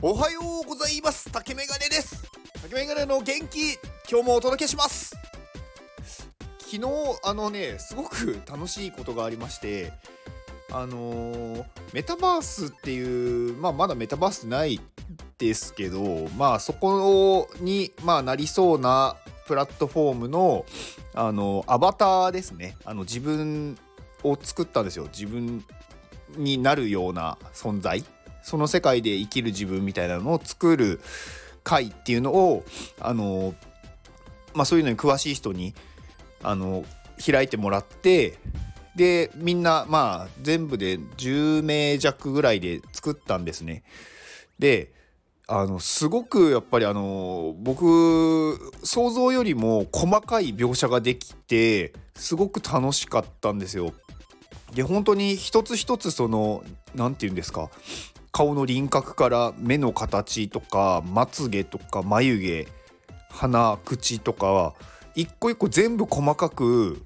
おはようございます。竹メガネです。竹メガネの元気今日もお届けします。昨日あのねすごく楽しいことがありましてあのー、メタバースっていうまあまだメタバースないですけどまあそこにまあなりそうなプラットフォームのあのアバターですね。あの自分を作ったんですよ。自分になるような存在。その世界で生きる自分みたいなのを作る会っていうのをあの、まあ、そういうのに詳しい人にあの開いてもらってでみんなまあ全部で10名弱ぐらいで作ったんですね。であのすごくやっぱりあの僕想像よりも細かい描写ができてすごく楽しかったんですよ。で本当に一つ一つその何て言うんですか顔の輪郭から目の形とかまつげとか眉毛鼻口とか一個一個全部細かく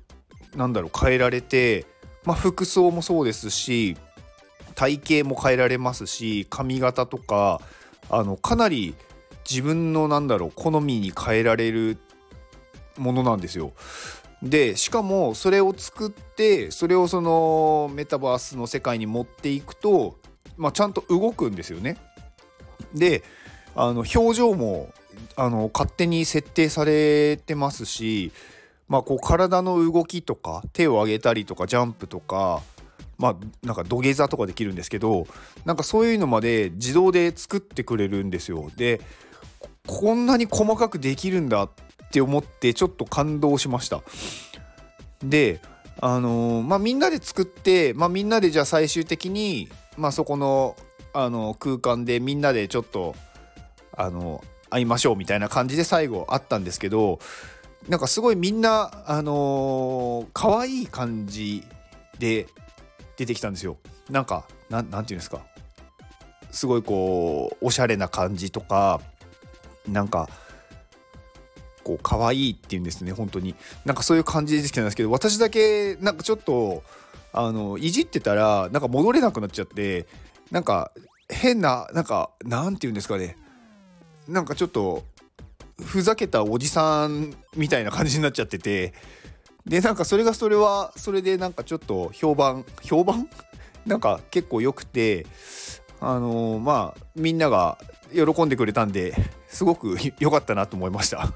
なんだろう変えられて、まあ、服装もそうですし体型も変えられますし髪型とかあのかなり自分のなんだろう好みに変えられるものなんですよ。でしかもそれを作ってそれをそのメタバースの世界に持っていくとまあ、ちゃんと動くんですよね。であの表情もあの勝手に設定されてますし、まあ、こう体の動きとか手を上げたりとかジャンプとかまあなんか土下座とかできるんですけどなんかそういうのまで自動で作ってくれるんですよ。でこんなに細かくできるんだって思ってちょっと感動しました。であのー、まあみんなで作って、まあ、みんなでじゃあ最終的にまあ、そこのあの空間でみんなでちょっとあの会いましょうみたいな感じで最後あったんですけどなんかすごいみんなあのー、可愛い感じで出てきたんですよ。なんかなんなんていうんですかすごいこうおしゃれな感じとかなんかこう可愛いっていうんですね本当になんかそういう感じで出てきたんですけど私だけなんかちょっとあのいじってたらなんか戻れなくなっちゃってなんか変ななんかなんて言うんですかね。なんかちょっとふざけたおじさんみたいな感じになっちゃっててでなんかそれがそれはそれでなんかちょっと評判評判？なんか結構良くてあのー、まあみんなが喜んでくれたんですごく良かったなと思いました。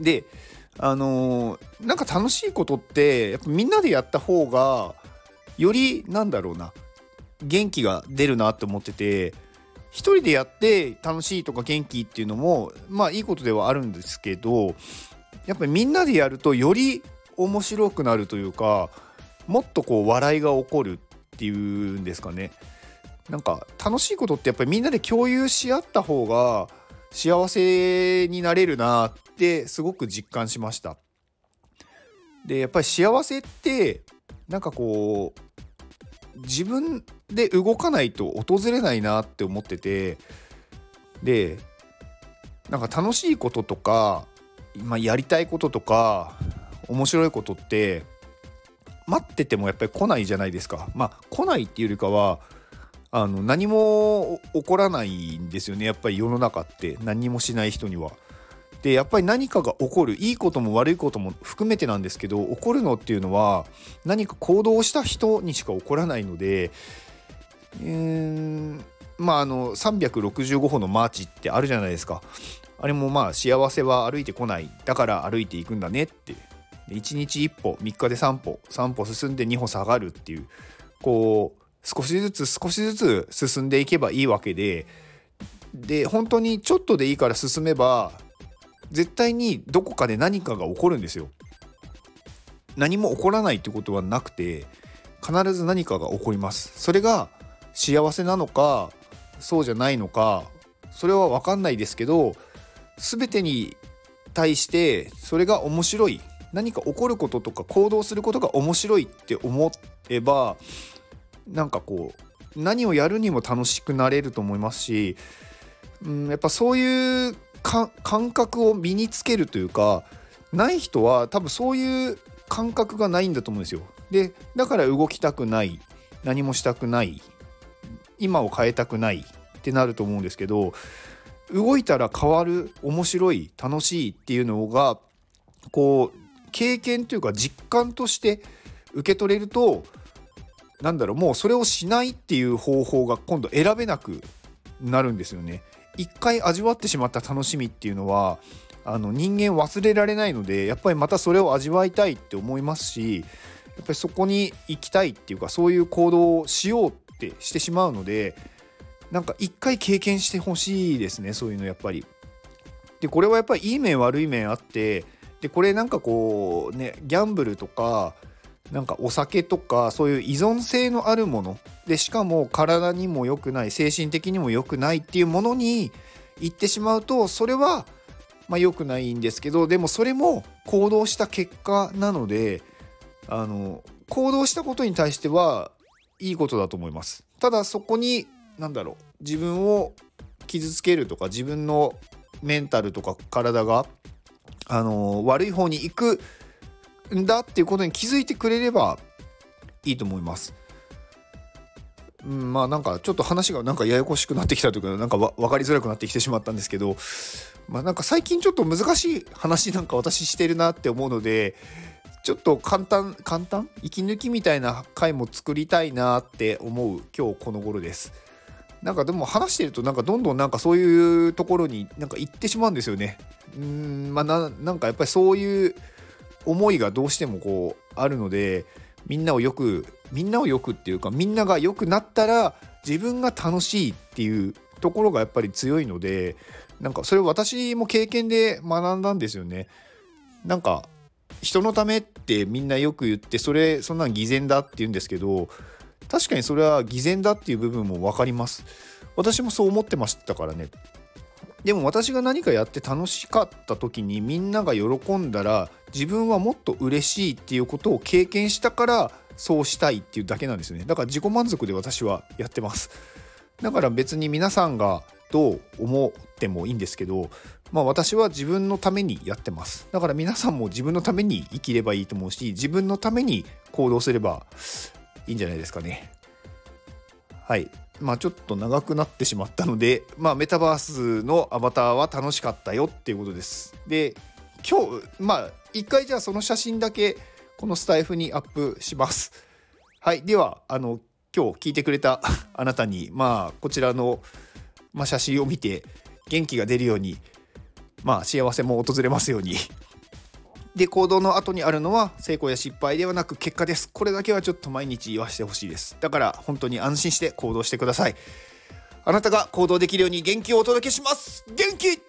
であのー、なんか楽しいことってやっぱみんなでやった方がよりなんだろうな元気が出るなって思ってて一人でやって楽しいとか元気っていうのもまあいいことではあるんですけどやっぱりみんなでやるとより面白くなるというかもっとこう笑いが起こるっていうんですかね。なんか楽しいことってやっぱりみんなで共有し合った方が幸せになれるなってすごく実感しました。でやっぱり幸せってなんかこう自分で動かないと訪れないなって思っててでなんか楽しいこととか、まあ、やりたいこととか面白いことって待っててもやっぱり来ないじゃないですか。まあ来ないっていうよりかはあの何も起こらないんですよねやっぱり世の中って。何もしない人には。でやっぱり何かが起こる。いいことも悪いことも含めてなんですけど起こるのっていうのは何か行動をした人にしか起こらないのでうーんまああの365歩のマーチってあるじゃないですか。あれもまあ幸せは歩いてこない。だから歩いていくんだねって。1日1歩3日で3歩3歩進んで2歩下がるっていうこう少しずつ少しずつ進んでいけばいいわけでで本当にちょっとでいいから進めば絶対にどこかで何かが起こるんですよ。何も起こらないってことはなくて必ず何かが起こります。それが幸せなのかそうじゃないのかそれは分かんないですけど全てに対してそれが面白い何か起こることとか行動することが面白いって思えばなんかこう何をやるにも楽しくなれると思いますし、うん、やっぱそういう感覚を身につけるというかない人は多分そういう感覚がないんだと思うんですよ。でだから動きたくない何もしたくない今を変えたくないっってなると思うんですけど動いたら変わる面白い楽しいっていうのがこう経験というか実感として受け取れるとなんだろうもうそれをしないっていう方法が今度選べなくなるんですよね。一回味わってしまった楽しみっていうのはあの人間忘れられないのでやっぱりまたそれを味わいたいって思いますしやっぱりそこに行きたいっていうかそういう行動をしようってしてしまうのでなんか一回経験してほしいですねそういうのやっぱり。でこれはやっぱりいい面悪い面あってでこれなんかこうねギャンブルとかなんかお酒とかそういう依存性のあるものでしかも体にも良くない精神的にも良くないっていうものに行ってしまうとそれはまあ良くないんですけどでもそれも行動した結果なのであの行動したことに対してはいいことだと思います。ただそこに何だろう自分を傷つけるとか自分のメンタルとか体があの悪い方に行くんだっていうことに気づいてくれればいいと思います。うん、まあなんかちょっと話がなんかややこしくなってきたというかなんか分かりづらくなってきてしまったんですけどまあなんか最近ちょっと難しい話なんか私してるなって思うのでちょっと簡単簡単？息抜きみたいな回も作りたいなって思う今日この頃です。なんかでも話してるとなんかどんどんなんかそういうところになんか行ってしまうんですよね。うんまあななんかやっぱりそういう思いがどうしてもこうあるのでみんなをよくみんなをよくっていうかみんなが良くなったら自分が楽しいっていうところがやっぱり強いのでなんかそれ私も経験で学んだんですよね。なんか人のためってみんなよく言ってそれそんなん偽善だって言うんですけど確かにそれは偽善だっていう部分も分かります私もそう思ってましたからねでも私が何かやって楽しかった時にみんなが喜んだら自分はもっと嬉しいっていうことを経験したからそうしたいっていうだけなんですよねだから自己満足で私はやってますだから別に皆さんがどう思ってもいいんですけどまあ私は自分のためにやってますだから皆さんも自分のために生きればいいと思うし自分のために行動すればいいんじゃないですかね。はい。まあちょっと長くなってしまったので、まあメタバースのアバターは楽しかったよっていうことです。で、今日、まあ一回じゃあその写真だけこのスタイフにアップします。はい。では、あの、今日聞いてくれた あなたに、まあこちらの、まあ、写真を見て元気が出るように、まあ幸せも訪れますようにで行動の後にあるのは成功や失敗ではなく結果です。これだけはちょっと毎日言わせてほしいです。だから本当に安心して行動してください。あなたが行動できるように元気をお届けします。元気!